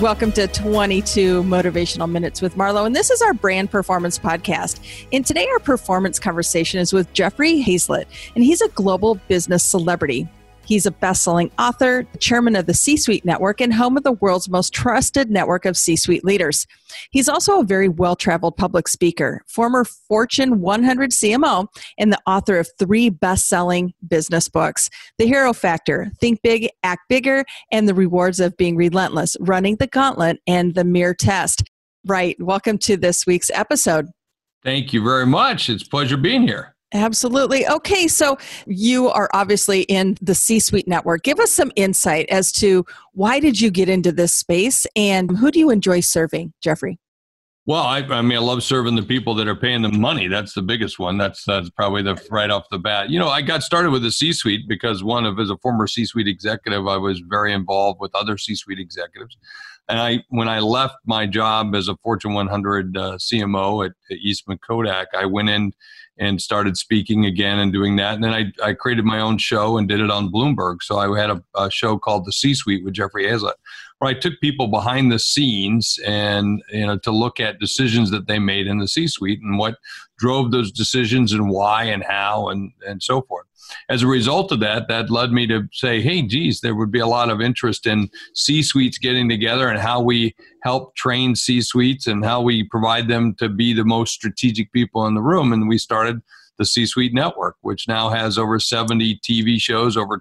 Welcome to 22 Motivational Minutes with Marlo. And this is our brand performance podcast. And today, our performance conversation is with Jeffrey Hayzlett, and he's a global business celebrity. He's a best selling author, chairman of the C Suite Network, and home of the world's most trusted network of C suite leaders. He's also a very well traveled public speaker, former Fortune 100 CMO, and the author of three best selling business books The Hero Factor, Think Big, Act Bigger, and The Rewards of Being Relentless, Running the Gauntlet, and The Mirror Test. Right. Welcome to this week's episode. Thank you very much. It's a pleasure being here. Absolutely. Okay, so you are obviously in the C-suite network. Give us some insight as to why did you get into this space and who do you enjoy serving, Jeffrey? Well, I, I, mean, I love serving the people that are paying the money. That's the biggest one. That's that's probably the right off the bat. You know, I got started with the C-suite because one of as a former C-suite executive, I was very involved with other C-suite executives, and I when I left my job as a Fortune 100 uh, CMO at, at Eastman Kodak, I went in and started speaking again and doing that. And then I, I created my own show and did it on Bloomberg. So I had a, a show called The C Suite with Jeffrey Hayzlett, where I took people behind the scenes and you know to look at decisions that they made in the C suite and what drove those decisions and why and how and and so forth. As a result of that, that led me to say, hey, geez, there would be a lot of interest in C suites getting together and how we help train C suites and how we provide them to be the most strategic people in the room. And we started the C Suite Network, which now has over 70 TV shows, over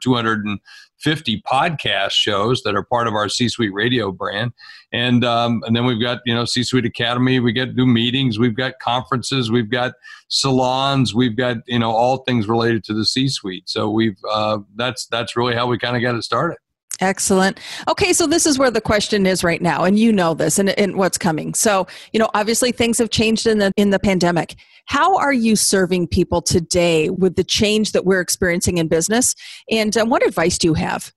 250 podcast shows that are part of our C Suite Radio brand, and um, and then we've got you know C Suite Academy. We get do meetings, we've got conferences, we've got salons, we've got you know all things related to the C Suite. So we've uh, that's that's really how we kind of got it started. Excellent. Okay, so this is where the question is right now, and you know this and, and what's coming. So, you know, obviously things have changed in the in the pandemic. How are you serving people today with the change that we're experiencing in business? And uh, what advice do you have?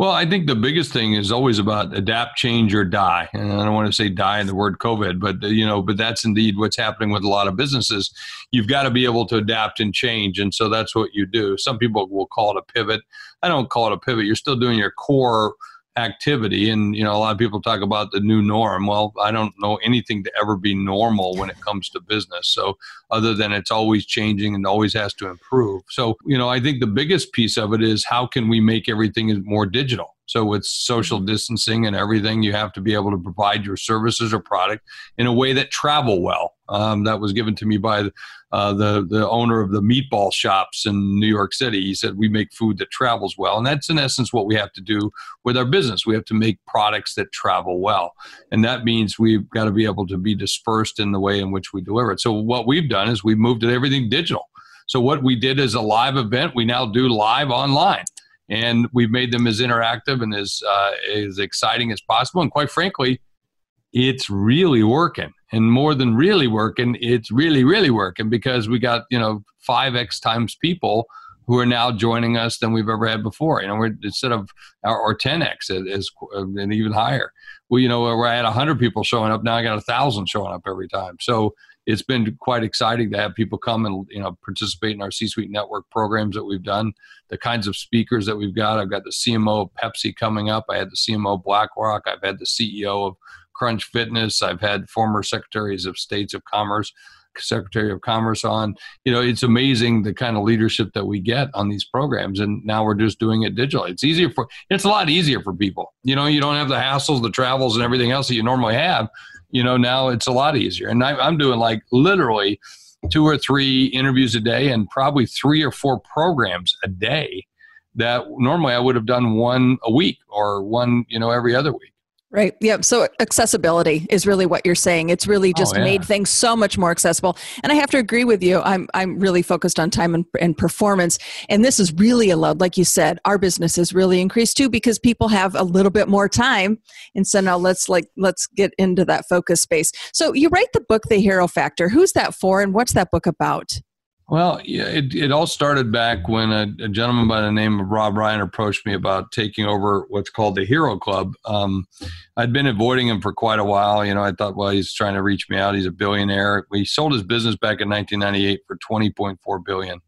Well, I think the biggest thing is always about adapt, change, or die. And I don't want to say die in the word COVID, but uh, you know, but that's indeed what's happening with a lot of businesses. You've got to be able to adapt and change, and so that's what you do. Some people will call it a pivot. I don't call it a pivot. You're still doing your core activity. And you know a lot of people talk about the new norm. Well i don't know anything to ever be normal when it comes to business. So other than it's always changing and always has to improve. So you know i think the biggest piece of it is how can we make everything more digital so with social distancing and everything, you have to be able to provide your services or product in a way that travel well. Um, that was given to me by uh, the the owner of the meatball shops in New York City. He said we make food that travels well, and that's in essence what we have to do with our business. We have to make products that travel well, and that means we've got to be able to be dispersed in the way in which we deliver it. So what we've done is we've moved to everything digital. So what we did as a live event, we now do live online and we've made them as interactive and as uh, as exciting as possible. And quite frankly, it's really working. And more than really working, it's really really working because we got you know five x times people who are now joining us than we've ever had before. You know, we're instead of or 10x is and even higher. Well, you know, we're at 100 people showing up now. I got a thousand showing up every time. So it's been quite exciting to have people come and you know participate in our C-suite network programs that we've done. The kinds of speakers that we've got. I've got the CMO of Pepsi coming up. I had the CMO BlackRock. I've had the CEO of Crunch Fitness. I've had former secretaries of states of commerce. Secretary of Commerce on. You know, it's amazing the kind of leadership that we get on these programs, and now we're just doing it digitally. It's easier for it's a lot easier for people. You know, you don't have the hassles, the travels, and everything else that you normally have you know now it's a lot easier. And I, i'm doing like literally two or three interviews a day and probably three or four programs a day that normally i would have done one a week or one you know every other week Right. Yeah. So accessibility is really what you're saying. It's really oh, just oh, yeah. made things so much more accessible. And I have to agree with you. I'm I'm really focused on time and, and performance, and this is really allowed. Like you said, our business has really increased too because people have a little bit more time. And so now let's like let's get into that focus space. So you write the book, The Hero Factor. Who's that for, and what's that book about? Well, yeah, it, it all started back when a, a, gentleman by the name of Rob Ryan approached me about taking over what's called the Hero Club. Um, I'd been avoiding him for quite a while. You know, I thought, well, he's trying to reach me out. He's a billionaire. He sold his business back in 1998 for 20.4 billion.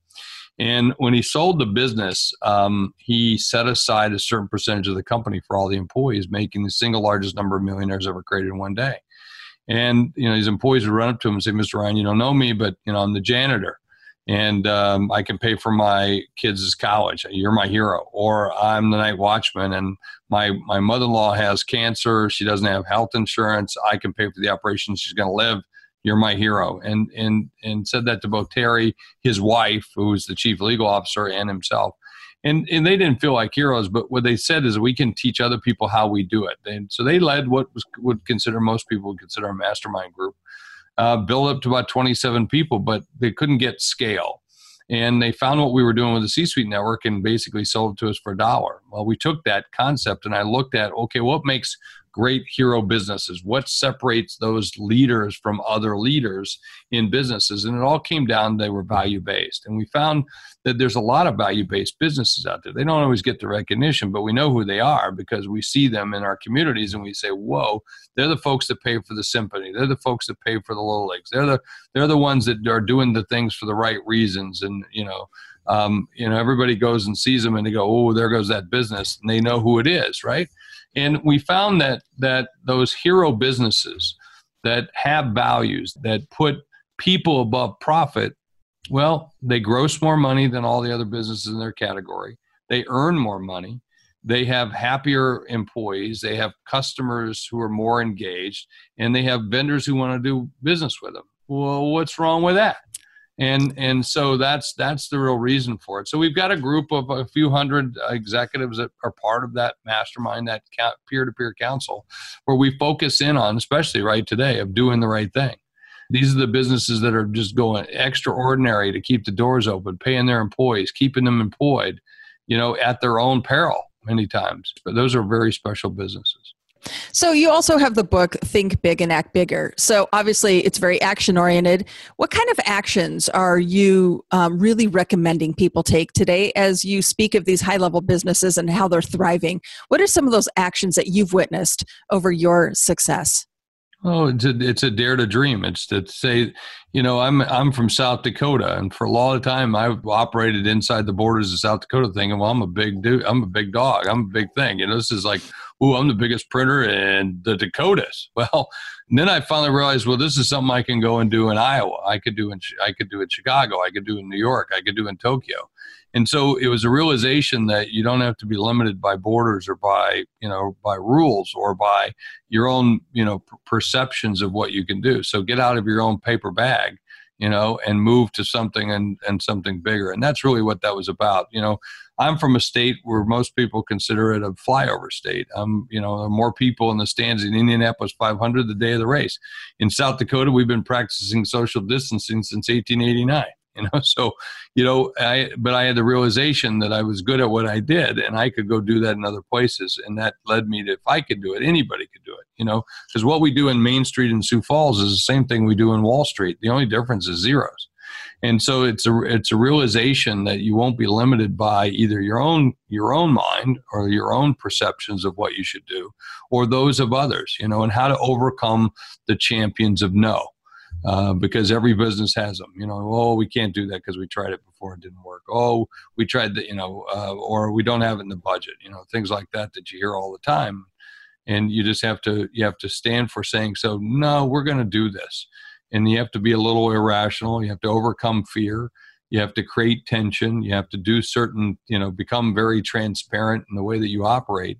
And when he sold the business, um, he set aside a certain percentage of the company for all the employees, making the single largest number of millionaires ever created in one day. And you know, his employees would run up to him and say, "Mr. Ryan, you don't know me, but you know, I'm the janitor." And um, I can pay for my kids' college. You're my hero. Or I'm the night watchman, and my my mother-in-law has cancer. She doesn't have health insurance. I can pay for the operation she's going to live. You're my hero. And and and said that to both Terry, his wife, who was the chief legal officer, and himself. And, and they didn't feel like heroes, but what they said is we can teach other people how we do it. And so they led what was would consider most people would consider a mastermind group uh, built up to about 27 people, but they couldn't get scale. And they found what we were doing with the C suite network and basically sold it to us for a dollar. Well, we took that concept and I looked at okay, what makes great hero businesses? What separates those leaders from other leaders in businesses? And it all came down they were value based. And we found that there's a lot of value based businesses out there. They don't always get the recognition, but we know who they are because we see them in our communities and we say, whoa, they're the folks that pay for the symphony. They're the folks that pay for the little leagues. They're the they're the ones that are doing the things for the right reasons. And you know, um, you know, everybody goes and sees them and they go, oh, there goes that business, and they know who it is, right? And we found that that those hero businesses that have values that put people above profit, well, they gross more money than all the other businesses in their category. They earn more money. They have happier employees. They have customers who are more engaged, and they have vendors who want to do business with them. Well, what's wrong with that? And and so that's that's the real reason for it. So we've got a group of a few hundred executives that are part of that mastermind that peer-to-peer council where we focus in on especially right today of doing the right thing. These are the businesses that are just going extraordinary to keep the doors open paying their employees keeping them employed you know at their own peril many times. But those are very special businesses so you also have the book Think Big and Act Bigger. So obviously it's very action oriented. What kind of actions are you um, really recommending people take today as you speak of these high level businesses and how they're thriving? What are some of those actions that you've witnessed over your success? Oh, it's a, it's a dare to dream. It's to say, you know, I'm I'm from South Dakota, and for a long time I've operated inside the borders of South Dakota, thinking, well, I'm a big dude, I'm a big dog, I'm a big thing. You know, this is like ooh, I'm the biggest printer in the Dakotas. Well, then I finally realized, well, this is something I can go and do in Iowa. I could do in I could do in Chicago. I could do in New York. I could do in Tokyo. And so it was a realization that you don't have to be limited by borders or by you know by rules or by your own you know perceptions of what you can do. So get out of your own paper bag you know, and move to something and, and something bigger. And that's really what that was about. You know, I'm from a state where most people consider it a flyover state. I'm, you know, more people in the stands in Indianapolis 500 the day of the race. In South Dakota, we've been practicing social distancing since 1889 you know so you know i but i had the realization that i was good at what i did and i could go do that in other places and that led me to if i could do it anybody could do it you know because what we do in main street in sioux falls is the same thing we do in wall street. The only difference is zeros. And so it's a it's a realization that you won't be limited by either your own your own mind or your own perceptions of what you should do or those of others you know and how to overcome the champions of no uh, because every business has them you know oh we can't do that because we tried it before it didn't work. Oh we tried that you know uh, or we don't have it in the budget you know things like that that you hear all the time. And you just have to you have to stand for saying so no we're going to do this. And you have to be a little irrational you have to overcome fear you have to create tension you have to do certain you know become very transparent in the way that you operate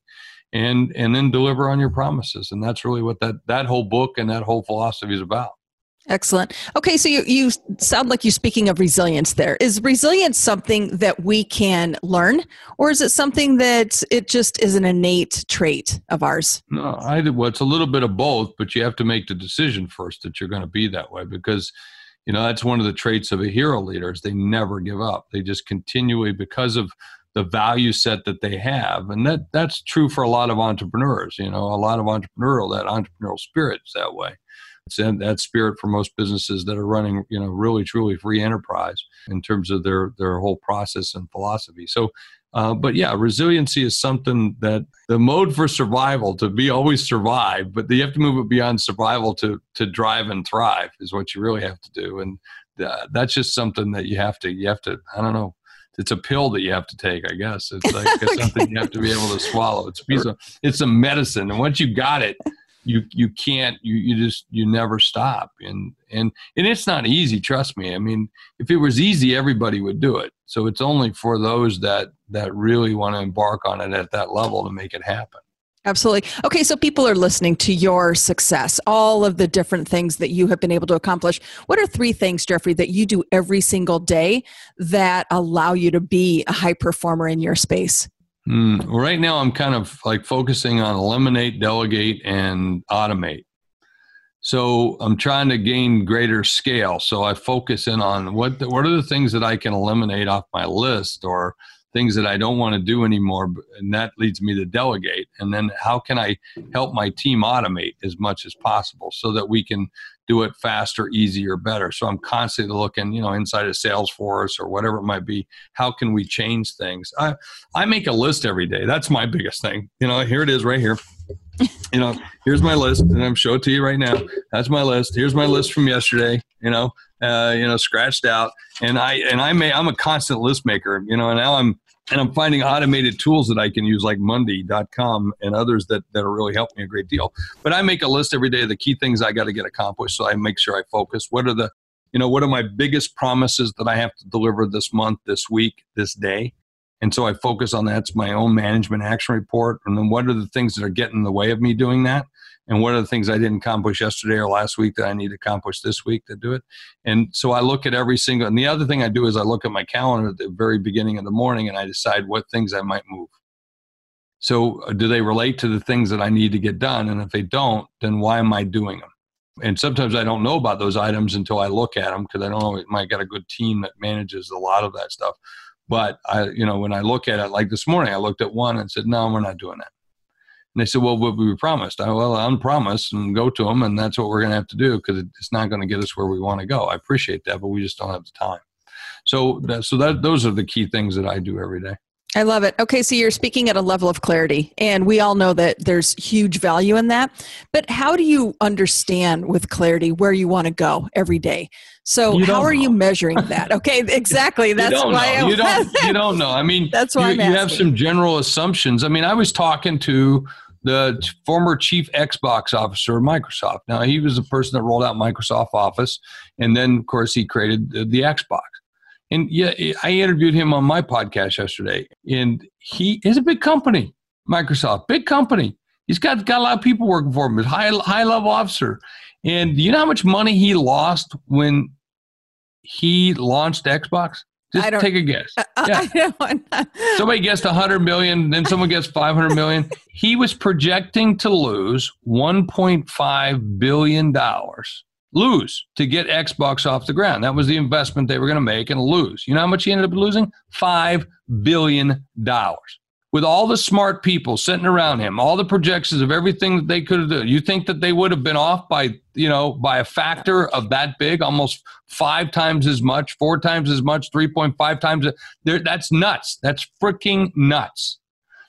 and and then deliver on your promises. And that's really what that that whole book and that whole philosophy is about Excellent. Okay, so you, you sound like you're speaking of resilience there. Is resilience something that we can learn, or is it something that it just is an innate trait of ours? No, I well, it's a little bit of both, but you have to make the decision first that you're going to be that way because you know that's one of the traits of a hero leader is they never give up. They just continually because of the value set that they have and that that's true for a lot of entrepreneurs you know a lot of entrepreneurial that entrepreneurial spirit is that way it's in that spirit for most businesses that are running you know really truly free enterprise in terms of their their whole process and philosophy. So uh, but yeah resiliency is something that the mode for survival to be always survive but you have to move it beyond survival to to drive and thrive is what you really have to do. And uh, that's just something that you have to you have to i don't know it's a pill that you have to take i guess. It's like it's okay. something you have to be able to swallow. It's a piece of it's a medicine. And once you got it you you can't you you just you never stop and and and it's not easy trust me i mean if it was easy everybody would do it so it's only for those that that really want to embark on it at that level to make it happen Absolutely. Okay, so people are listening to your success, all of the different things that you have been able to accomplish. What are three things, Jeffrey, that you do every single day that allow you to be a high performer in your space? Mm, right now, I'm kind of like focusing on eliminate, delegate, and automate. So I'm trying to gain greater scale. So I focus in on what the, what are the things that I can eliminate off my list, or things that I don't want to do anymore, and that leads me to delegate. And then how can I help my team automate as much as possible so that we can do it faster, easier, better. So I'm constantly looking, you know, inside of Salesforce or whatever it might be. How can we change things? I I make a list every day. That's my biggest thing. You know, here it is right here. You know, here's my list, and I'm showing it to you right now. That's my list. Here's my list from yesterday. You know, uh, you know, scratched out. And I and I may I'm a constant list maker. You know, and now I'm and I'm finding automated tools that I can use like Monday.com and others that, that are really helping me a great deal. But I make a list every day of the key things I got to get accomplished. So I make sure I focus. What are the, you know, what are my biggest promises that I have to deliver this month, this week, this day? And so I focus on that. It's my own management action report. And then what are the things that are getting in the way of me doing that? And what are the things I didn't accomplish yesterday or last week that I need to accomplish this week to do it. And so I look at every single. And the other thing I do is I look at my calendar at the very beginning of the morning and I decide what things I might move. So uh, do they relate to the things that I need to get done? And if they don't, then why am I doing them? And sometimes I don't know about those items until I look at them because I don't know. I got a good team that manages a lot of that stuff. But I, you know, when I look at it, like this morning, I looked at one and said, "No, we're not doing that." And they said, well, what we promised? I, well, unpromised and go to them. And that's what we're going to have to do because it's not going to get us where we want to go. I appreciate that, but we just don't have the time. So, that, so that those are the key things that I do every day. I love it. Okay, so you're speaking at a level of clarity, and we all know that there's huge value in that. But how do you understand with clarity where you want to go every day? So you how are know. you measuring that? Okay, exactly. That's why know. you don't. You don't know. I mean, that's why you, you have some general assumptions. I mean, I was talking to the former chief Xbox officer of Microsoft. Now, he was the person that rolled out Microsoft Office, and then, of course, he created the, the Xbox. And yeah, I interviewed him on my podcast yesterday, and he is a big company, Microsoft, big company. He's got, got a lot of people working for him, a high, high level officer. And you know how much money he lost when he launched Xbox? Just take a guess. Uh yeah. Somebody guessed 100 million, then someone guessed 500 million. he was projecting to lose 1.5 billion dollars. Lose to get Xbox off the ground. That was the investment they were going to make and lose. You know how much he ended up losing? 5 billion dollars with all the smart people sitting around him, all the projections of everything that they could have done, you think that they would have been off by, you know, by a factor of that big, almost five times as much, four times as much, 3.5 times. That's nuts. That's freaking nuts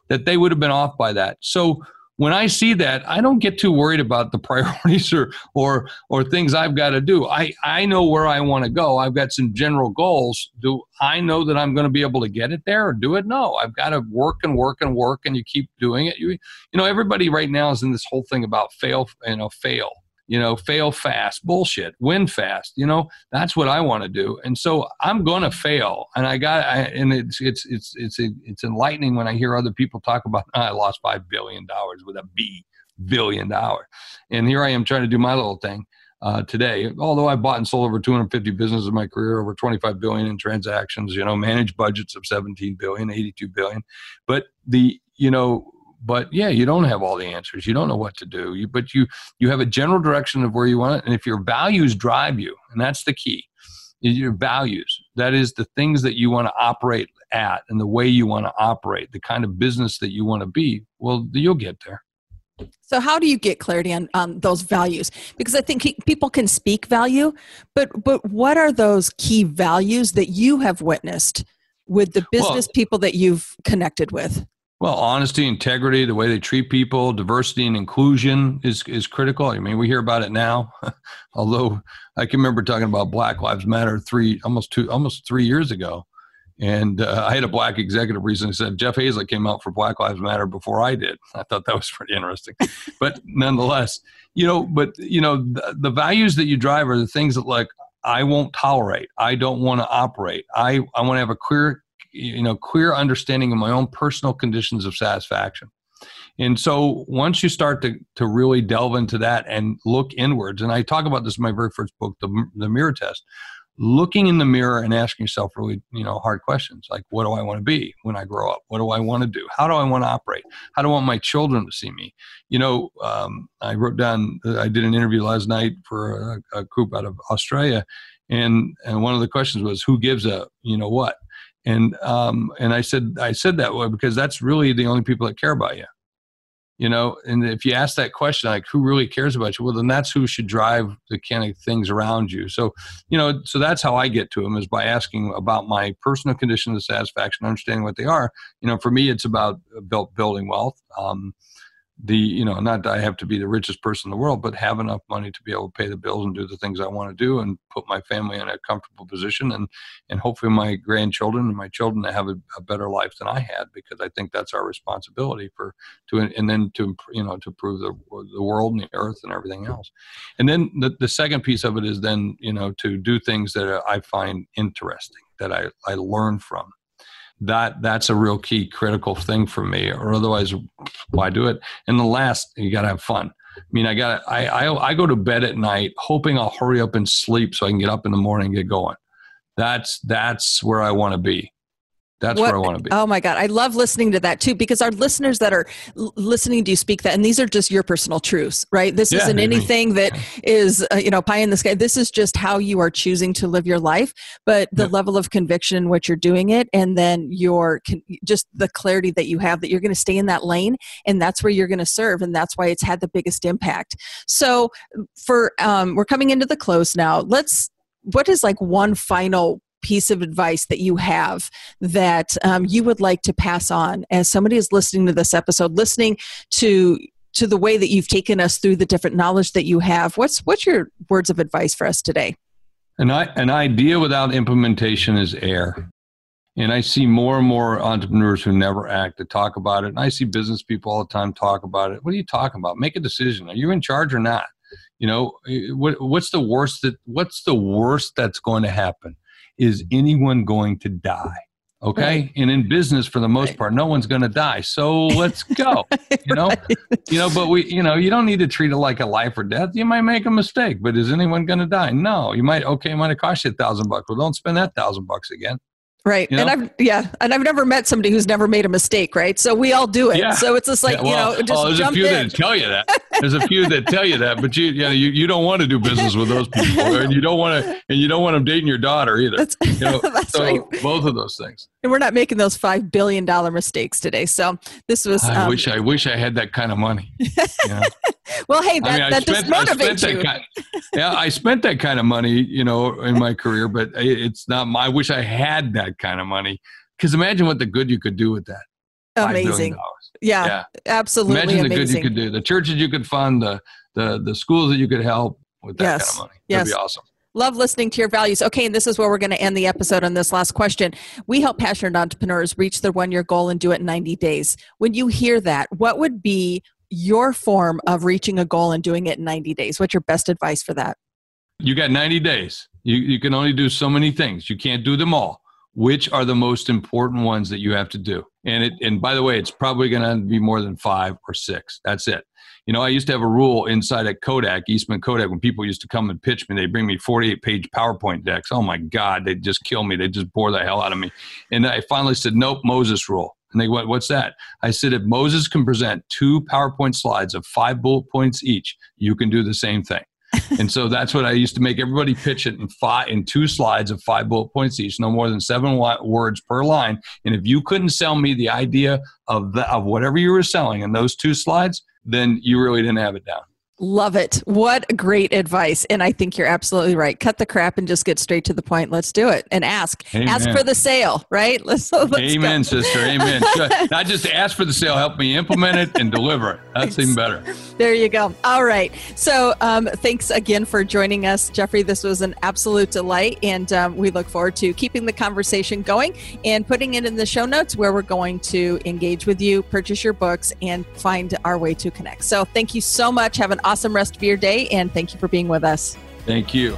that they would have been off by that. So when I see that, I don't get too worried about the priorities or or or things I've got to do. I I know where I want to go. I've got some general goals. Do I know that I'm going to be able to get it there or do it? No, I've got to work and work and work, and you keep doing it. You you know everybody right now is in this whole thing about fail, you know, fail you know, fail fast, bullshit, win fast. You know, that's what I want to do. And so I'm going to fail. And I got, I, and it's, it's, it's, it's, it's enlightening when I hear other people talk about, oh, I lost $5 billion with a B billion dollar. And here I am trying to do my little thing. uh, today. Although I bought and sold over 250 businesses in my career, over 25 billion in transactions, you know, managed budgets of 17 billion, 82 billion. But the, you know, but yeah, you don't have all the answers. You don't know what to do. You, but you you have a general direction of where you want it, and if your values drive you, and that's the key, your values. That is the things that you want to operate at, and the way you want to operate, the kind of business that you want to be. Well, you'll get there. So, how do you get clarity on, on those values? Because I think people can speak value, but but what are those key values that you have witnessed with the business well, people that you've connected with? Well, honesty, integrity, the way they treat people, diversity and inclusion is is critical. I mean, we hear about it now. Although I can remember talking about Black Lives Matter three almost two almost three years ago, and uh, I had a black executive recently said Jeff Hayzlett came out for Black Lives Matter before I did. I thought that was pretty interesting, but nonetheless, you know, but you know, the, the values that you drive are the things that like I won't tolerate. I don't want to operate. I I want to have a clear, you know, clear understanding of my own personal conditions of satisfaction. And so once you start to, to really delve into that and look inwards, and I talk about this in my very first book, The, the Mirror Test, looking in the mirror and asking yourself really you know hard questions like what do i want to be when i grow up? What do i want to do? How do i want to operate? How do i want my children to see me? You know um, i wrote down i did an interview last night for a, a, group out of australia and and one of the questions was who gives a you know what and um, and i said i said that way because that's really the only people that care about you. You know and if you ask that question like who really cares about you? Well then that's who should drive the kind of things around you. So you know so that's how i get to them is by asking about my personal conditions of satisfaction understanding what they are. You know for me it's about built building wealth. Um, the you know not that i have to be the richest person in the world but have enough money to be able to pay the bills and do the things i want to do and put my family in a comfortable position and and hopefully my grandchildren and my children to have a, a better life than i had because i think that's our responsibility for to and then to you know to prove the the world and the earth and everything else. And then the, the second piece of it is then you know to do things that i find interesting that i i learn from that that's a real key critical thing for me or otherwise why do it? And the last you got to have fun. I mean i got I, I i go to bed at night hoping i'll hurry up and sleep so i can get up in the morning and get going. That's that's where i want to be that's what, where I want to be. Oh my God. I love listening to that too, because our listeners that are listening to you speak that, and these are just your personal truths, right? This yeah, isn't anything that is, uh, you know, pie in the sky. This is just how you are choosing to live your life, but the yeah. level of conviction in which you're doing it, and then your just the clarity that you have that you're going to stay in that lane, and that's where you're going to serve, and that's why it's had the biggest impact. So, for um, we're coming into the close now. Let's what is like one final piece of advice that you have that um, you would like to pass on as somebody is listening to this episode, listening to to the way that you've taken us through the different knowledge that you have? What's what's your words of advice for us today? An, an idea without implementation is air. And I see more and more entrepreneurs who never act to talk about it. And I see business people all the time talk about it. What are you talking about? Make a decision. Are you in charge or not? You know, what, what's the worst that what's the worst that's going to happen? Is anyone going to die? Okay. Right. And in business, for the most right. part, no one's going to die. So let's go. you know, right. you know, but we, you know, you don't need to treat it like a life or death. You might make a mistake, but is anyone going to die? No. You might, okay, it might have cost you a thousand bucks. Well, don't spend that thousand bucks again. Right. You know? And I've yeah, and I've never met somebody who's never made a mistake, right? So we all do it. Yeah. So it's just like, yeah, well, you know, just well, there's a few in. that tell you that. There's a few that tell you that, but you you know, you, you don't want to do business with those people. and you don't want to and you don't want them dating your daughter either. That's, you know? that's so right. both of those things. And we're not making those five billion dollar mistakes today. So this was I um, wish I wish I had that kind of money. You know? well, hey, that, I mean, that spent, just motivates you. Kind, yeah, I spent that kind of money, you know, in my career, but it's not my I wish I had that kind of money because imagine what the good you could do with that. Amazing. Yeah, yeah, absolutely. Imagine amazing. the good you could do. The churches you could fund, the the the schools that you could help with that yes. kind of money. That'd yes. be awesome. Love listening to your values. Okay, and this is where we're going to end the episode on this last question. We help passionate entrepreneurs reach their one year goal and do it in 90 days. When you hear that, what would be your form of reaching a goal and doing it in 90 days? What's your best advice for that? You got 90 days. You, you can only do so many things. You can't do them all which are the most important ones that you have to do And it and by the way, it's probably going to be more than five or six. That's it. You know, I used to have a rule inside at Kodak, Eastman Kodak, when people used to come and pitch me, they bring me 48 page PowerPoint decks. Oh my God, they'd just kill me. They'd just bore the hell out of me. And I finally said, nope, Moses rule. And they went, what's that? I said, if Moses can present two PowerPoint slides of five bullet points each, you can do the same thing. and so that's what I used to make everybody pitch it in five in two slides of five bullet points each, no more than seven words per line. And if you couldn't sell me the idea of the, of whatever you were selling in those two slides, then you really didn't have it down. Love it. What great advice. And I think you're absolutely right. Cut the crap and just get straight to the point. Let's do it and ask. Amen. Ask for the sale, right? Let's, let's Amen, go. sister. Amen. Not just ask for the sale, help me implement it and deliver it. That's even better. There you go. All right. So um, thanks again for joining us, Jeffrey. This was an absolute delight. And um, we look forward to keeping the conversation going and putting it in the show notes where we're going to engage with you, purchase your books, and find our way to connect. So thank you so much. Have an awesome rest of your day, and thank you for being with us. Thank you.